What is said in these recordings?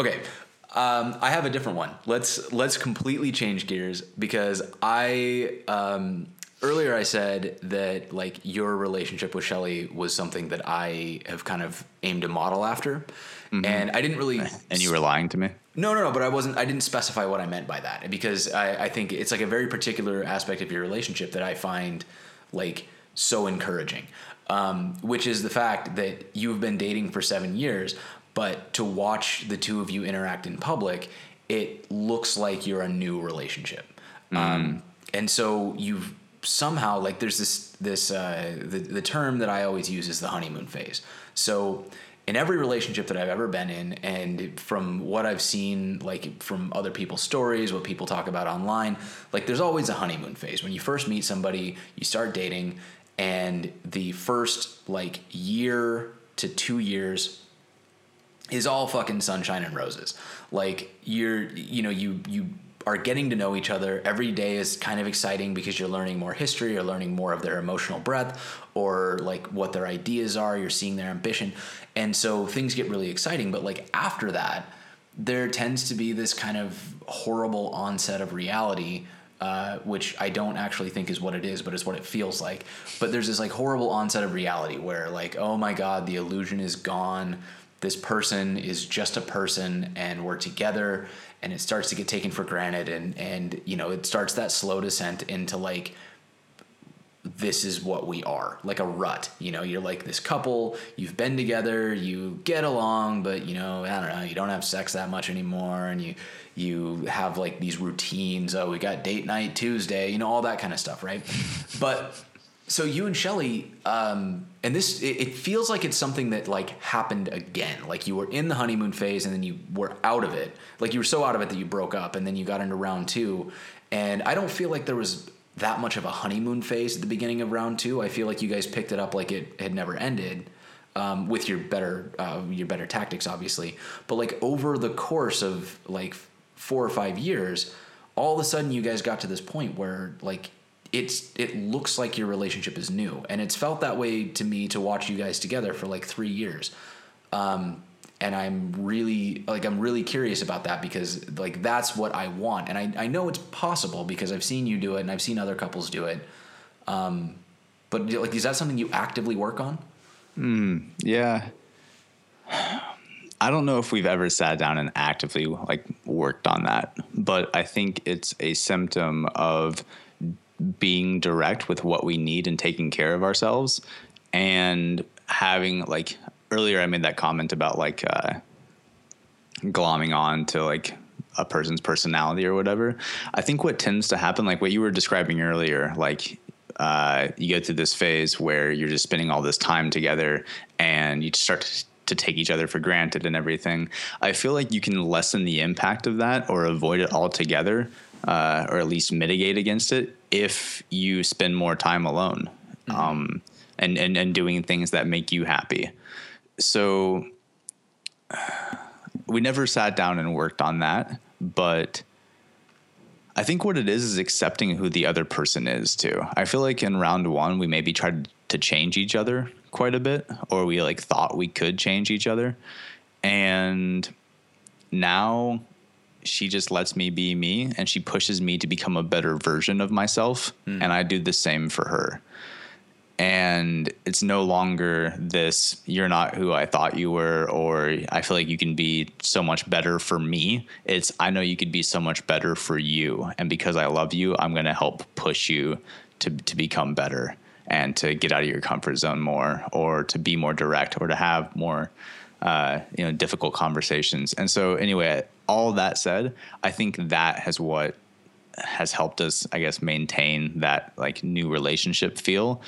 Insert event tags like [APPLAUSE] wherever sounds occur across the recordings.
Okay. Um, I have a different one. Let's let's completely change gears because I um, earlier I said that like your relationship with Shelly was something that I have kind of aimed to model after, and I didn't really. And you were lying to me. No, no, no. But I wasn't. I didn't specify what I meant by that because I, I think it's like a very particular aspect of your relationship that I find like so encouraging, um, which is the fact that you've been dating for seven years, but to watch the two of you interact in public, it looks like you're a new relationship, um, and so you've somehow like there's this this uh, the the term that I always use is the honeymoon phase. So in every relationship that I've ever been in, and from what I've seen, like from other people's stories, what people talk about online, like there's always a honeymoon phase. When you first meet somebody, you start dating, and the first like year to two years is all fucking sunshine and roses. Like you're, you know, you you are getting to know each other. Every day is kind of exciting because you're learning more history, you're learning more of their emotional breadth, or like what their ideas are. You're seeing their ambition, and so things get really exciting. But like after that, there tends to be this kind of horrible onset of reality. Uh, which I don't actually think is what it is, but it's what it feels like. But there's this like horrible onset of reality where like, oh my god, the illusion is gone this person is just a person and we're together and it starts to get taken for granted and and you know it starts that slow descent into like this is what we are like a rut you know? You're like this couple you've been together you get along but you know i don't know you don't have sex that much anymore and you you have like these routines oh we got date night tuesday you know all that kind of stuff right? [LAUGHS] But so you and Shelly, um, and this it, it feels like it's something that like happened again. Like you were in the honeymoon phase and then you were out of it. Like you were so out of it that you broke up, and then you got into round two. And I don't feel like there was that much of a honeymoon phase at the beginning of round two. I feel like you guys picked it up like it had never ended. Um, with your better uh, your better tactics, obviously, but like over the course of like four or five years, all of a sudden you guys got to this point where like it's it looks like your relationship is new. And it's felt that way to me to watch you guys together for like three years. Um, and i'm really like i'm really curious about that because like that's what i want. And i, I know it's possible because i've seen you do it and i've seen other couples do it. Um, but like is that something you actively work on? Yeah. I don't know if we've ever sat down and actively like worked on that, but I think it's a symptom of being direct with what we need and taking care of ourselves and having like earlier I made that comment about like uh glomming on to like a person's personality or whatever. I think what tends to happen, like what you were describing earlier, like uh, you go through this phase where you're just spending all this time together and you start to, take each other for granted and everything. I feel like you can lessen the impact of that or avoid it altogether, uh, or at least mitigate against it if you spend more time alone um, and, and, and doing things that make you happy. So we never sat down and worked on that, but I think what it is is accepting who the other person is too. I feel like in round one we maybe tried to change each other quite a bit, or we like thought we could change each other, and now she just lets me be me and she pushes me to become a better version of myself and I do the same for her. And it's no longer this you're not who i thought you were or i feel like you can be so much better for me. It's i know you could be so much better for you and because i love you i'm going to help push you to to become better and to get out of your comfort zone more or to be more direct or to have more uh, you know difficult conversations. And so anyway all that said i think that has what has helped us i guess maintain that like new relationship feel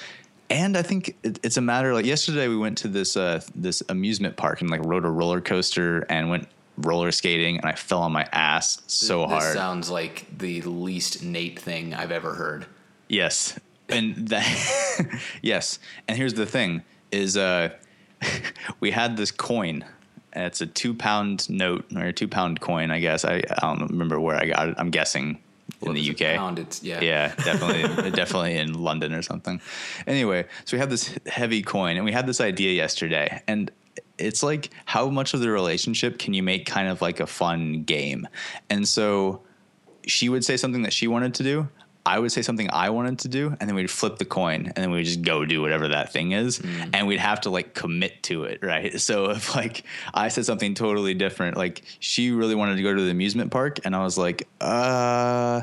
and I think it, it's a matter like yesterday we went to this uh, this amusement park and like rode a roller coaster and went roller skating and I fell on my ass so this hard. sounds like the least nate thing i've ever heard yes, and that [LAUGHS] yes, and here's the thing: is uh, [LAUGHS] we had this coin. It's a two pound note or a two pound coin, I guess. I, I don't remember where I got it. I'm guessing in the if it's a UK. pound, it's- yeah. yeah, definitely, [LAUGHS] [LAUGHS] definitely in London or something. Anyway, so we have this heavy coin, and we had this idea yesterday, and it's like how much of the relationship can you make kind of like a fun game? And so she would say something that she wanted to do. I would say something I wanted to do, and then we'd flip the coin, and then we'd just go do whatever that thing is, mm. and we'd have to like commit to it, right? [LAUGHS] So if like I said something totally different, like she really wanted to go to the amusement park, and I was like, uh,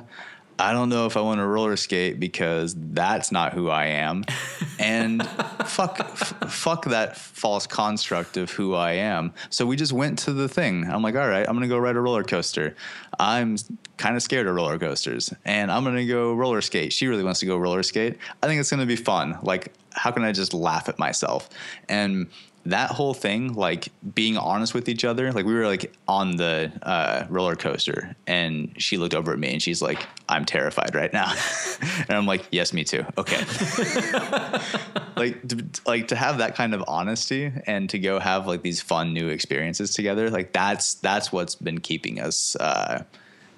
I don't know if I want to roller skate because that's not who I am. [LAUGHS] And fuck, f- fuck that false construct of who I am. So we just went to the thing. I'm like, all right, I'm going to go ride a roller coaster. I'm kind of scared of roller coasters and I'm going to go roller skate. She really wants to go roller skate. I think it's going to be fun. Like, how can I just laugh at myself? And that whole thing, like being honest with each other, like we were like on the uh, roller coaster, and she looked over at me and she's like, "I'm terrified right now," [LAUGHS] and I'm like, "Yes, me too." Okay, [LAUGHS] like to, like to have that kind of honesty and to go have like these fun new experiences together, like that's that's what's been keeping us. Uh,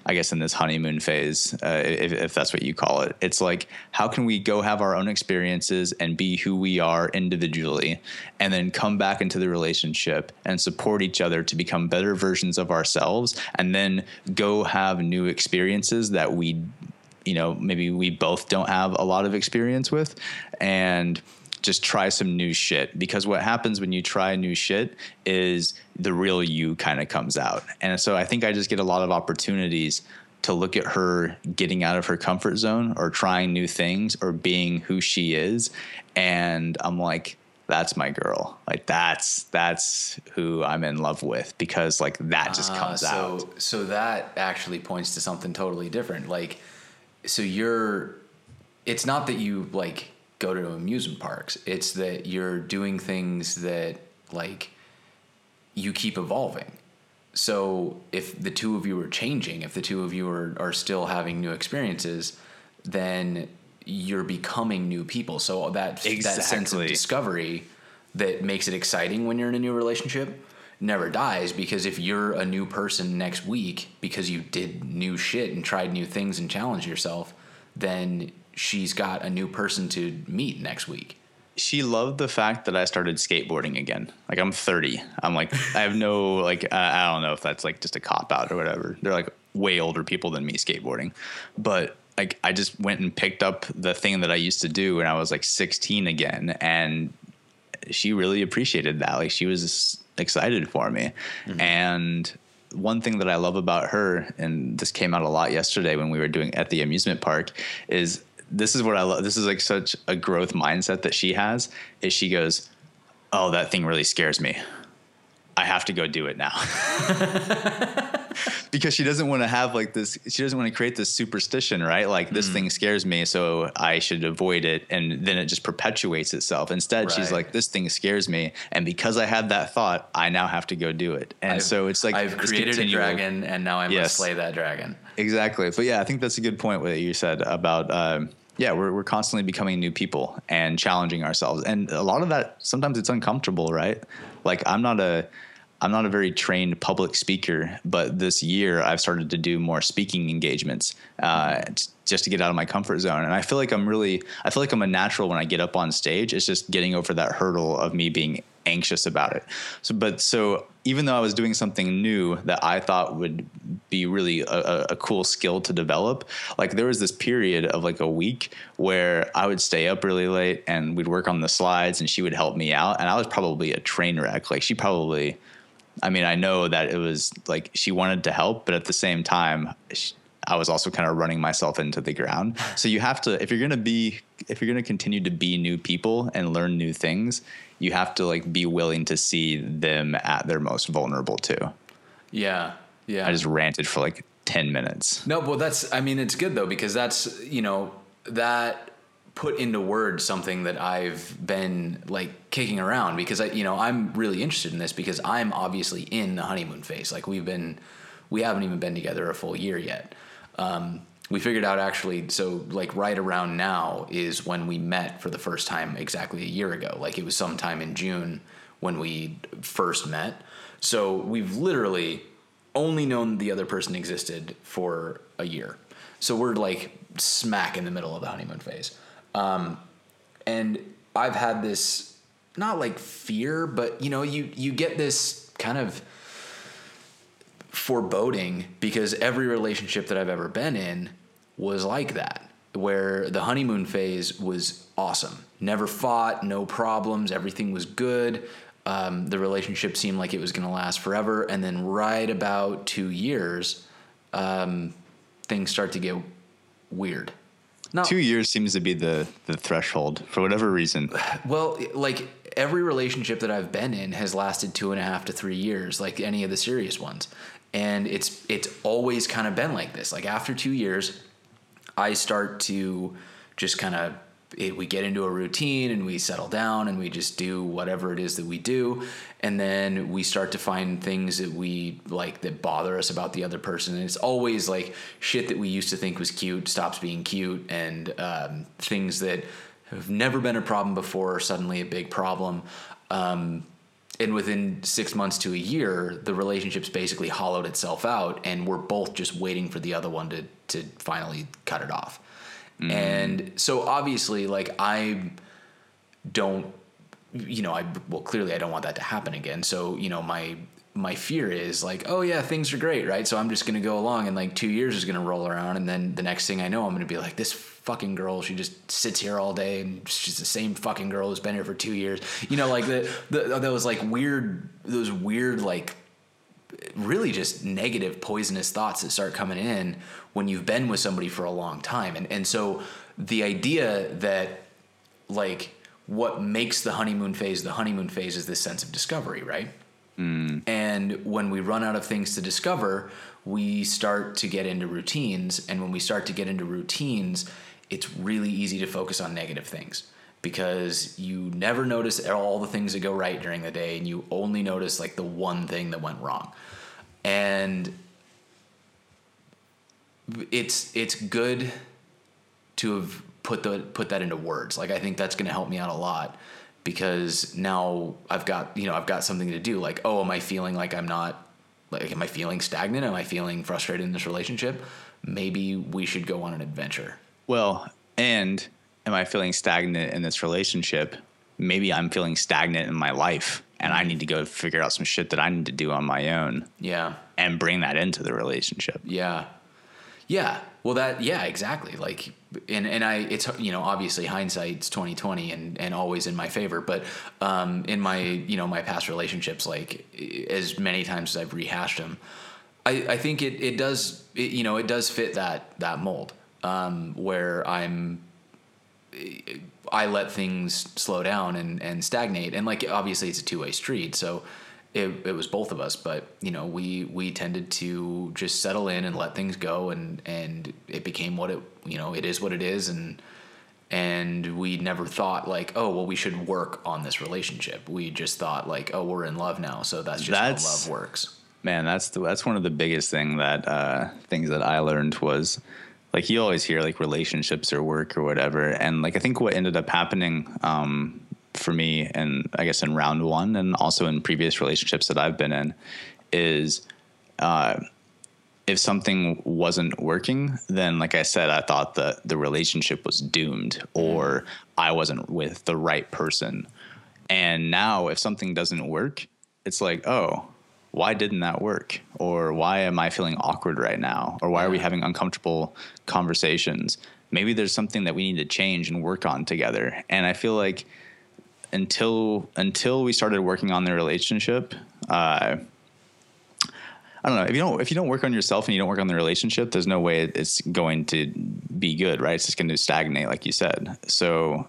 I guess in this honeymoon phase, uh, if, if, that's what you call it. It's like, how can we go have our own experiences and be who we are individually, and then come back into the relationship and support each other to become better versions of ourselves, and then go have new experiences that we, you know, maybe we both don't have a lot of experience with, and just try some new shit because what happens when you try new shit is the real you kind of comes out. And so I think I just get a lot of opportunities to look at her getting out of her comfort zone or trying new things or being who she is and I'm like that's my girl. Like that's that's who I'm in love with because like that just ah, comes uh, so, out. So that actually points to something totally different. Like so you're it's not that you like go to amusement parks. It's that you're doing things that like you keep evolving. So if the two of you are changing, if the two of you are, are still having new experiences, then you're becoming new people. So that exactly. that sense of discovery that makes it exciting when you're in a new relationship never dies because if you're a new person next week because you did new shit and tried new things and challenged yourself, then she's got a new person to meet next week. She loved the fact that I started skateboarding again. Like I'm 30. I'm like I have no like uh, I don't know if that's like just a cop out or whatever. They're like way older people than me skateboarding, but like I just went and picked up the thing that I used to do when I was like 16 again, and she really appreciated that. Like she was excited for me, mm-hmm. and one thing that I love about her, and this came out a lot yesterday when we were doing at the amusement park, is this is what I love. This is like such a growth mindset that she has. Is she goes, "Oh, that thing really scares me. I have to go do it now." [LAUGHS] because she doesn't want to have like this she doesn't want to create this superstition right like this mm. thing scares me so i should avoid it and then it just perpetuates itself instead right. she's like this thing scares me and because i had that thought i now have to go do it and I've, so it's like i've created a dragon and now i must yes. slay that dragon exactly but yeah i think that's a good point what you said about um, yeah, we're we're constantly becoming new people and challenging ourselves. And a lot of that sometimes it's uncomfortable, right? Like I'm not a I'm not a very trained public speaker, but this year I've started to do more speaking engagements uh, just to get out of my comfort zone. And I feel like I'm really, I feel like I'm a natural when I get up on stage. It's just getting over that hurdle of me being anxious about it. So, but so even though I was doing something new that I thought would be really a, a, cool skill to develop, like there was this period of like a week where I would stay up really late and we'd work on the slides and she would help me out. And I was probably a train wreck. Like she probably, I mean, I know that it was like she wanted to help, but at the same time, she, I was also kind of running myself into the ground. So you have to, if you're going to be, if you're going to continue to be new people and learn new things, you have to like be willing to see them at their most vulnerable too. Yeah. Yeah. I just ranted for like 10 minutes. No, well, that's, I mean, it's good though, because that's, you know, that put into words something that I've been like kicking around because I, you know, I'm really interested in this because I'm obviously in the honeymoon phase. Like we've been, we haven't even been together a full year yet. Um, we figured out actually, so like right around now is when we met for the first time exactly a year ago. Like it was sometime in June when we first met. So we've literally only known the other person existed for a year. So we're like smack in the middle of the honeymoon phase. Um, and I've had this not like fear, but you know, you you get this kind of foreboding because every relationship that I've ever been in was like that, where the honeymoon phase was awesome. Never fought, no problems, everything was good. Um, the relationship seemed like it was going to last forever. And then, right about two years, um, things start to get weird. Not, two years seems to be the, the threshold for whatever reason. Well, like every relationship that I've been in has lasted two and a half to three years, like any of the serious ones and it's it's always kind of been like this. Like after two years i start to just kind of we get into a routine and we settle down and we just do whatever it is that we do. And then we start to find things that we like that bother us about the other person. And it's always like shit that we used to think was cute stops being cute. And um, things that have never been a problem before are suddenly a big problem. Um, and within six months to a year, the relationship's basically hollowed itself out, and we're both just waiting for the other one to to finally cut it off. Mm. And so obviously, like I don't, you know, I well clearly I don't want that to happen again. So you know, my my fear is like, oh yeah, things are great, right? So I'm just gonna go along, and like two years is gonna roll around, and then the next thing I know, I'm gonna be like, this fucking girl, she just sits here all day, and she's the same fucking girl who's been here for two years. You know, like the, the those like weird, those weird like really just negative poisonous thoughts that start coming in when you've been with somebody for a long time and and so the idea that like what makes the honeymoon phase the honeymoon phase is this sense of discovery right Mm. And when we run out of things to discover, we start to get into routines. And when we start to get into routines, it's really easy to focus on negative things because you never notice all the things that go right during the day and you only notice like the one thing that went wrong. And it's it's good to have put the put that into words. Like I think that's going to help me out a lot because now I've got you know I've got something to do. Like, oh, am I feeling like I'm not like am I feeling stagnant? Am I feeling frustrated in this relationship? Maybe we should go on an adventure. Well, and am I feeling stagnant in this relationship? Maybe I'm feeling stagnant in my life and I need to go figure out some shit that I need to do on my own. Yeah. And bring that into the relationship. Yeah. Yeah. Well, that yeah, exactly. Like, and and I, it's you know obviously hindsight's twenty twenty and and always in my favor. But um, in my you know my past relationships, like as many times as I've rehashed them, I I think it it does it, you know it does fit that that mold um, where I'm I let things slow down and and stagnate, and like obviously it's a two way street, so it, it was both of us, but you know, we we tended to just settle in and let things go, and and it became what it you know it is what it is, and and we never thought like, oh well, we should work on this relationship. We just thought like, oh, we're in love now, so that's just that's, how love works. Man, that's the, that's one of the biggest thing that uh, things that I learned was like you always hear like relationships or work or whatever, and like I think what ended up happening um, for me, and I guess in round one, and also in previous relationships that I've been in, is uh, if something wasn't working, then like I said, I thought that the relationship was doomed or I wasn't with the right person. And now, if something doesn't work, it's like, oh, why didn't that work? Or why am I feeling awkward right now? Or why are we having uncomfortable conversations? Maybe there's something that we need to change and work on together. And I feel like until until we started working on the relationship, uh, I don't know. If you don't if you don't work on yourself and you don't work on the relationship, there's no way it's going to be good, right? It's just going to stagnate, like you said. So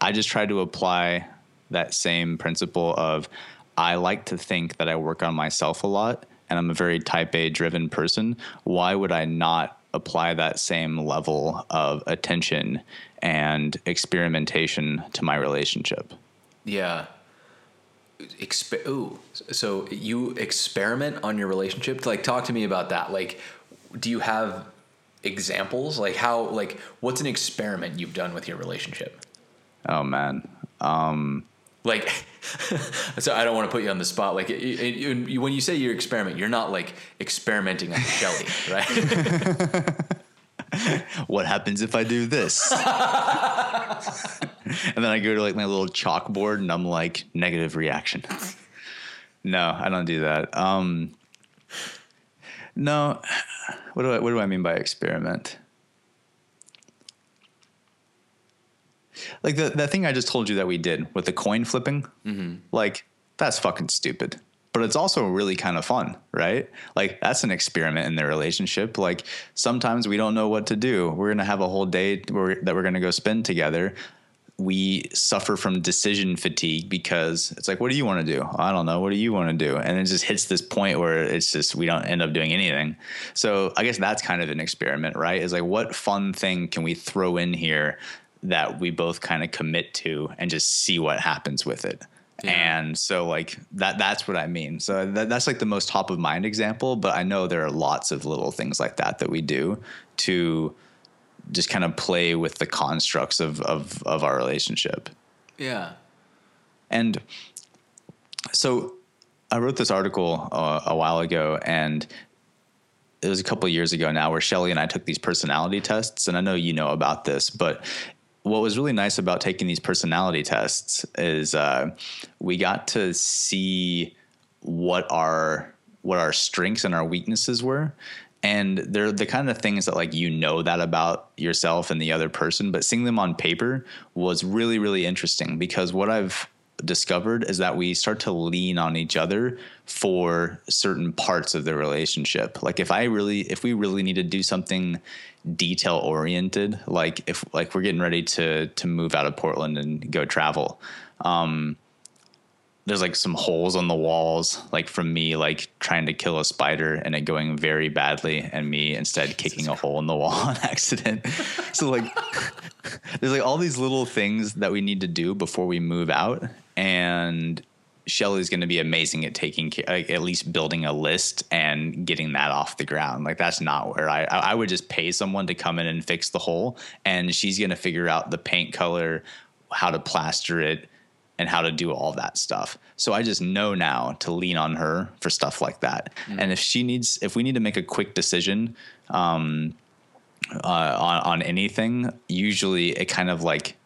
I just try to apply that same principle of I like to think that I work on myself a lot and I'm a very type A driven person. Why would I not apply that same level of attention and experimentation to my relationship? Yeah. Exper- ooh, so you experiment on your relationship? Like, talk to me about that. Like, do you have examples? Like, how? Like, what's an experiment you've done with your relationship? Oh man. Um, like, [LAUGHS] so I don't want to put you on the spot. Like, it, it, it, when you say you experiment, you're not like experimenting on Shelly, [LAUGHS] right? [LAUGHS] [LAUGHS] what happens if I do this? [LAUGHS] and then I go to like my little chalkboard and I'm like negative reaction. no, I don't do that. Um, no, what do I what do I mean by experiment? Like the that thing I just told you that we did with the coin flipping, like that's fucking stupid. But it's also really kind of fun, right? Like that's an experiment in the relationship. Like sometimes we don't know what to do. We're gonna have a whole day where, that we're gonna go spend together. We suffer from decision fatigue because it's like, what do you want to do? I don't know. What do you want to do? And it just hits this point where it's just we don't end up doing anything. So I guess that's kind of an experiment, right? Is like, what fun thing can we throw in here that we both kind of commit to and just see what happens with it? And so like that that's what I mean. So that, that's like the most top of mind example, but I know there are lots of little things like that that we do to just kind of play with the constructs of of of our relationship. Yeah. And so I wrote this article uh, a while ago and it was a couple of years ago now where Shelly and I took these personality tests and I know you know about this, but what was really nice about taking these personality tests is uh, we got to see what our what our strengths and our weaknesses were. And they're the kind of things that like you know that about yourself and the other person but seeing them on paper was really really interesting because what i've discovered is that we start to lean on each other for certain parts of the relationship. Like if i really if we really need to do something detail oriented like if like we're getting ready to to move out of portland and go travel um there's like some holes on the walls like from me like trying to kill a spider and it going very badly and me instead kicking a hole in the wall [LAUGHS] on accident [LAUGHS] so like [LAUGHS] there's like all these little things that we need to do before we move out and Shelly's going to be amazing at taking care, like at least building a list and getting that off the ground. Like that's not where I I would just pay someone to come in and fix the hole, and she's going to figure out the paint color, how to plaster it, and how to do all that stuff. So I just know now to lean on her for stuff like that. And if she needs, if we need to make a quick decision um, uh, on on anything, usually it kind of like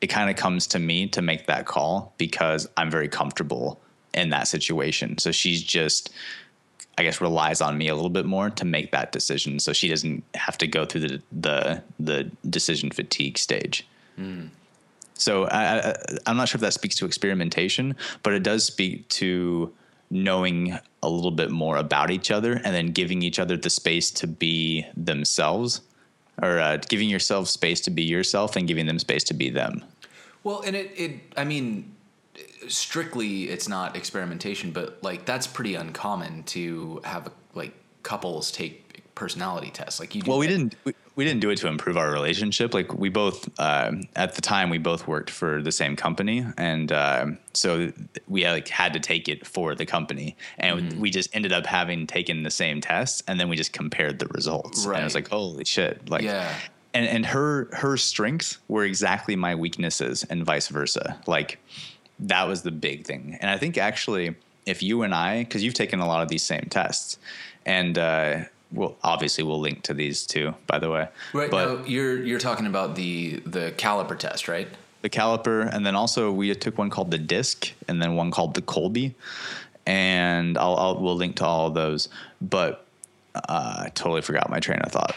it kind of comes to me to make that call because I'm very comfortable in that situation. So she's just I guess relies on me a little bit more to make that decision so she doesn't have to go through the the the decision fatigue stage. So I, I, I'm not sure if that speaks to experimentation, but it does speak to knowing a little bit more about each other and then giving each other the space to be themselves or uh, giving yourself space to be yourself and giving them space to be them. Well, and it, it I mean, strictly it's not experimentation, but like that's pretty uncommon to have like couples take personality tests. Like you do Well, we that. didn't we, we didn't do it to improve our relationship. Like we both um at the time we both worked for the same company, and um so we like had to take it for the company, and Mm-hmm. we just ended up having taken the same tests, and then we just compared the results. And I was like, holy shit! Like, Yeah. and and her her strengths were exactly my weaknesses, and vice versa. Like that was the big thing, and I think actually if you and I, because you've taken a lot of these same tests, and uh, well, obviously we'll link to these too, by the way. Right but now, you're you're talking about the the caliper test, right? the caliper, and then also we took one called the disc, and then one called the Kolbe, and I'll, I'll we'll link to all of those. But uh, I totally forgot my train of thought.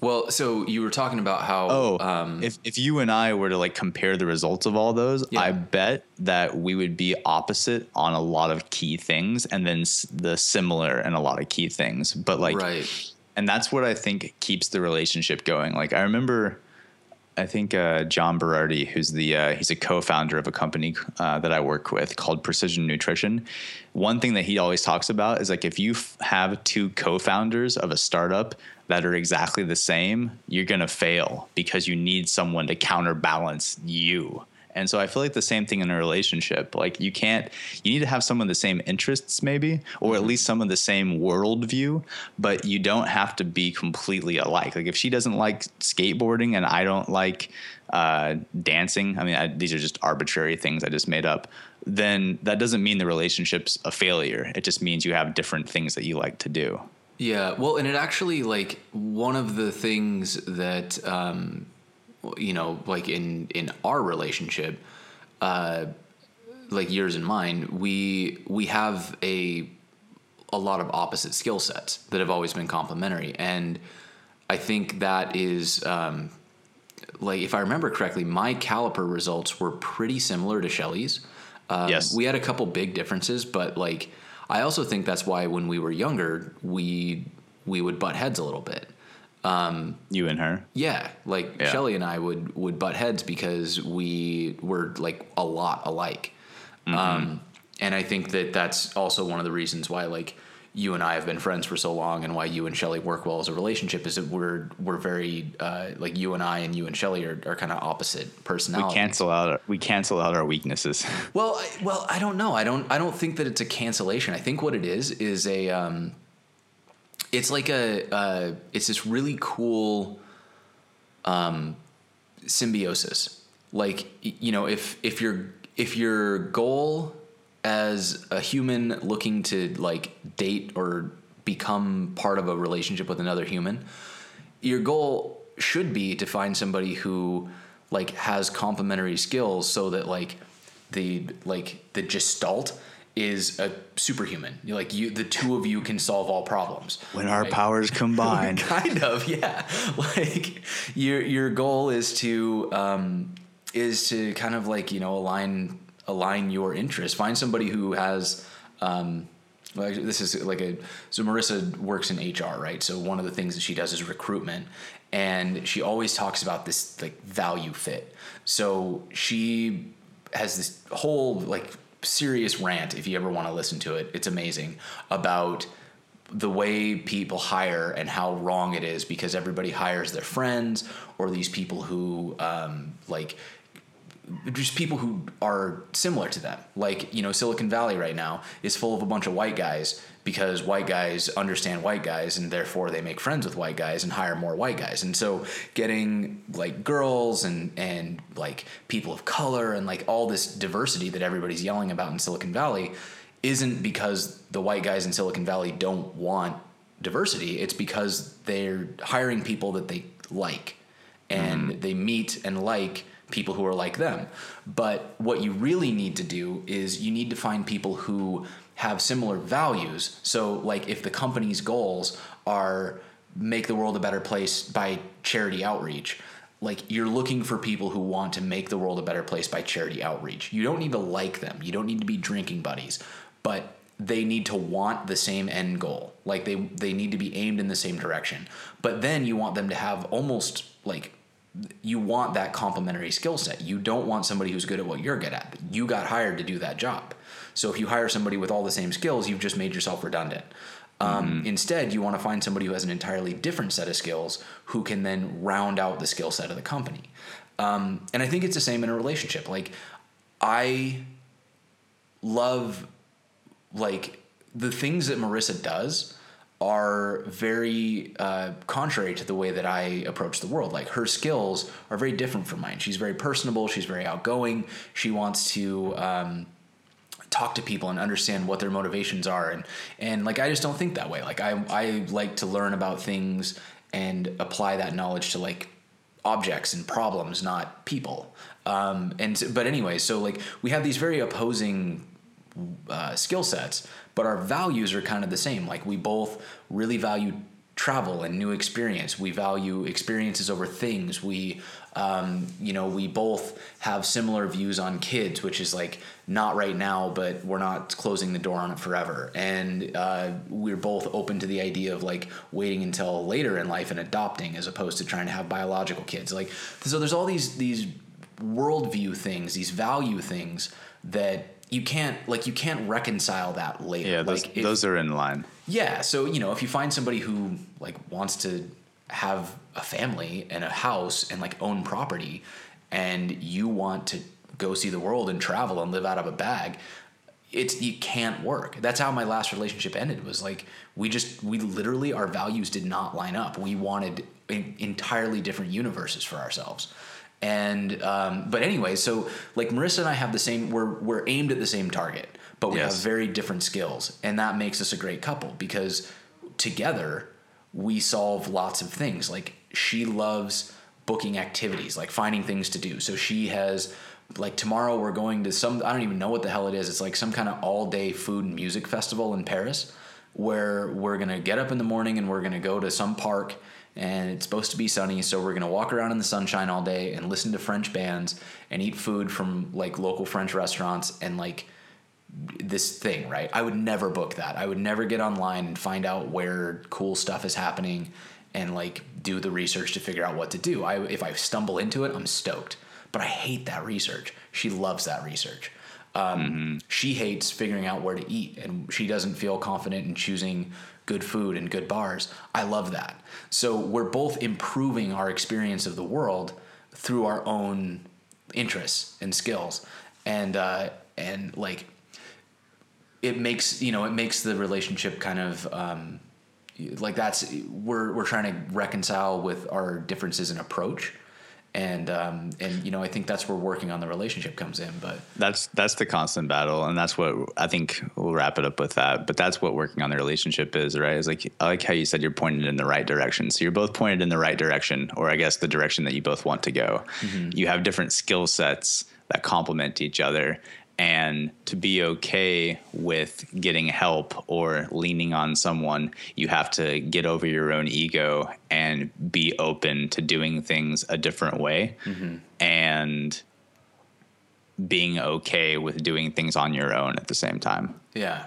Well, so you were talking about how Oh, um, if if you and I were to like compare the results of all those, Yeah. I bet that we would be opposite on a lot of key things, and then s- the similar in a lot of key things. But like, right. and that's what I think keeps the relationship going. Like I remember, I think uh, John Berardi, who's the uh, he's a co-founder of a company uh, that I work with called Precision Nutrition. One thing that he always talks about is like if you f- have two co-founders of a startup that are exactly the same, you're gonna fail because you need someone to counterbalance you. And so I feel like the same thing in a relationship. Like you can't, you need to have some of the same interests, maybe, or at least some of the same worldview, but you don't have to be completely alike. Like if she doesn't like skateboarding and I don't like uh, dancing, I mean, I, these are just arbitrary things I just made up. Then that doesn't mean the relationship's a failure. It just means you have different things that you like to do. Yeah, well, and it actually like one of the things that um, you know, like in in our relationship, uh, like yours and mine, we we have a a lot of opposite skill sets that have always been complementary, and I think that is. Um, like if I remember correctly, my caliper results were pretty similar to Shelly's. Um, Yes. we had a couple big differences, but like I also think that's why when we were younger, we we would butt heads a little bit. You and her. Yeah, like Yeah. Shelly and I would would butt heads because we were like a lot alike. Um, and I think that that's also one of the reasons why like you and I have been friends for so long, and why you and Shelly work well as a relationship is that we're we're very uh, like you and I and you and Shelly are, are kind of opposite personalities. We cancel out. Our, we cancel out our weaknesses. Well, I, well, I don't know. I don't. I don't think that it's a cancellation. I think what it is is a. Um, it's like a. Uh, it's this really cool. Um, symbiosis. Like you know, if if your if your goal as a human looking to like date or become part of a relationship with another human, your goal should be to find somebody who like has complementary skills so that like the like the gestalt is a superhuman. You're like you the two of you can solve all problems. when our right? powers [LAUGHS] combine. kind of yeah [LAUGHS] like your your goal is to um is to kind of like you know align align your interests find somebody who has um actually, this is like a so Marissa works in HR, right? So one of the things that she does is recruitment, and she always talks about this like value fit. So she has this whole like serious rant. If you ever want to listen to it, it's amazing about the way people hire and how wrong it is because everybody hires their friends or these people who um, like just people who are similar to them. Like, you know, Silicon Valley right now is full of a bunch of white guys because white guys understand white guys and therefore they make friends with white guys and hire more white guys. And so getting like girls and and like people of color and like all this diversity that everybody's yelling about in Silicon Valley isn't because the white guys in Silicon Valley don't want diversity. It's because they're hiring people that they like and mm-hmm. they meet and like people who are like them. But what you really need to do is you need to find people who have similar values. So, like, if the company's goals are make the world a better place by charity outreach, like you're looking for people who want to make the world a better place by charity outreach. You don't need to like them. You don't need to be drinking buddies, but they need to want the same end goal. Like they they need to be aimed in the same direction. But then you want them to have almost like you want that complementary skill set. You don't want somebody who's good at what you're good at. You got hired to do that job. So if you hire somebody with all the same skills, you've just made yourself redundant. Um, Instead, you want to find somebody who has an entirely different set of skills who can then round out the skill set of the company. Um, and I think it's the same in a relationship. Like, I love like the things that Marissa does are very uh, contrary to the way that I approach the world. Like her skills are very different from mine. She's very personable. She's very outgoing. She wants to um, talk to people and understand what their motivations are. And and like I just don't think that way. Like I I like to learn about things and apply that knowledge to like objects and problems, not people. Um, and but anyway, so like we have these very opposing uh, skill sets, but our values are kind of the same. Like we both really value travel and new experience. We value experiences over things. We, um, you know, we both have similar views on kids, which is like not right now, but we're not closing the door on it forever. And uh, we're both open to the idea of like waiting until later in life and adopting, as opposed to trying to have biological kids. Like so, there's all these these worldview things, these value things that you can't like you can't reconcile that later. Yeah, those, like if- those are in line. yeah, so you know, if you find somebody who like wants to have a family and a house and like own property and you want to go see the world and travel and live out of a bag, it's you can't work. That's how my last relationship ended was like we just we literally our values did not line up. We wanted en- entirely different universes for ourselves. And um, but anyway, so like Marissa and I have the same we're we're aimed at the same target, but we Yes. have very different skills, and that makes us a great couple because together we solve lots of things. Like she loves booking activities, like finding things to do. So she has like tomorrow we're going to some I don't even know what the hell it is. It's like some kind of all day food and music festival in Paris where we're going to get up in the morning and we're going to go to some park and it's supposed to be sunny so we're to walk around in the sunshine all day and listen to french bands and eat food from like local french restaurants and like this thing right? I would never book that. I would never get online and find out where cool stuff is happening and like do the research to figure out what to do. I if i stumble into it i'm stoked. But i hate that research. She loves that research. Um, mm-hmm. she hates figuring out where to eat and she doesn't feel confident in choosing good food and good bars. I love that. So we're both improving our experience of the world through our own interests and skills, and uh, and like it makes you know it makes the relationship kind of um, like that's we're we're trying to reconcile with our differences in approach and um, and you know I think that's where working on the relationship comes in. But that's that's the constant battle, and that's what I think we'll wrap it up with that. But that's what working on the relationship is, right? It's like I like how you said you're pointed in the right direction. So you're both pointed in the right direction, or I guess the direction that you both want to go. Mm-hmm. You have different skill sets that complement each other, and to be okay with getting help or leaning on someone, you have to get over your own ego and be open to doing things a different way mm-hmm. and being okay with doing things on your own at the same time. Yeah.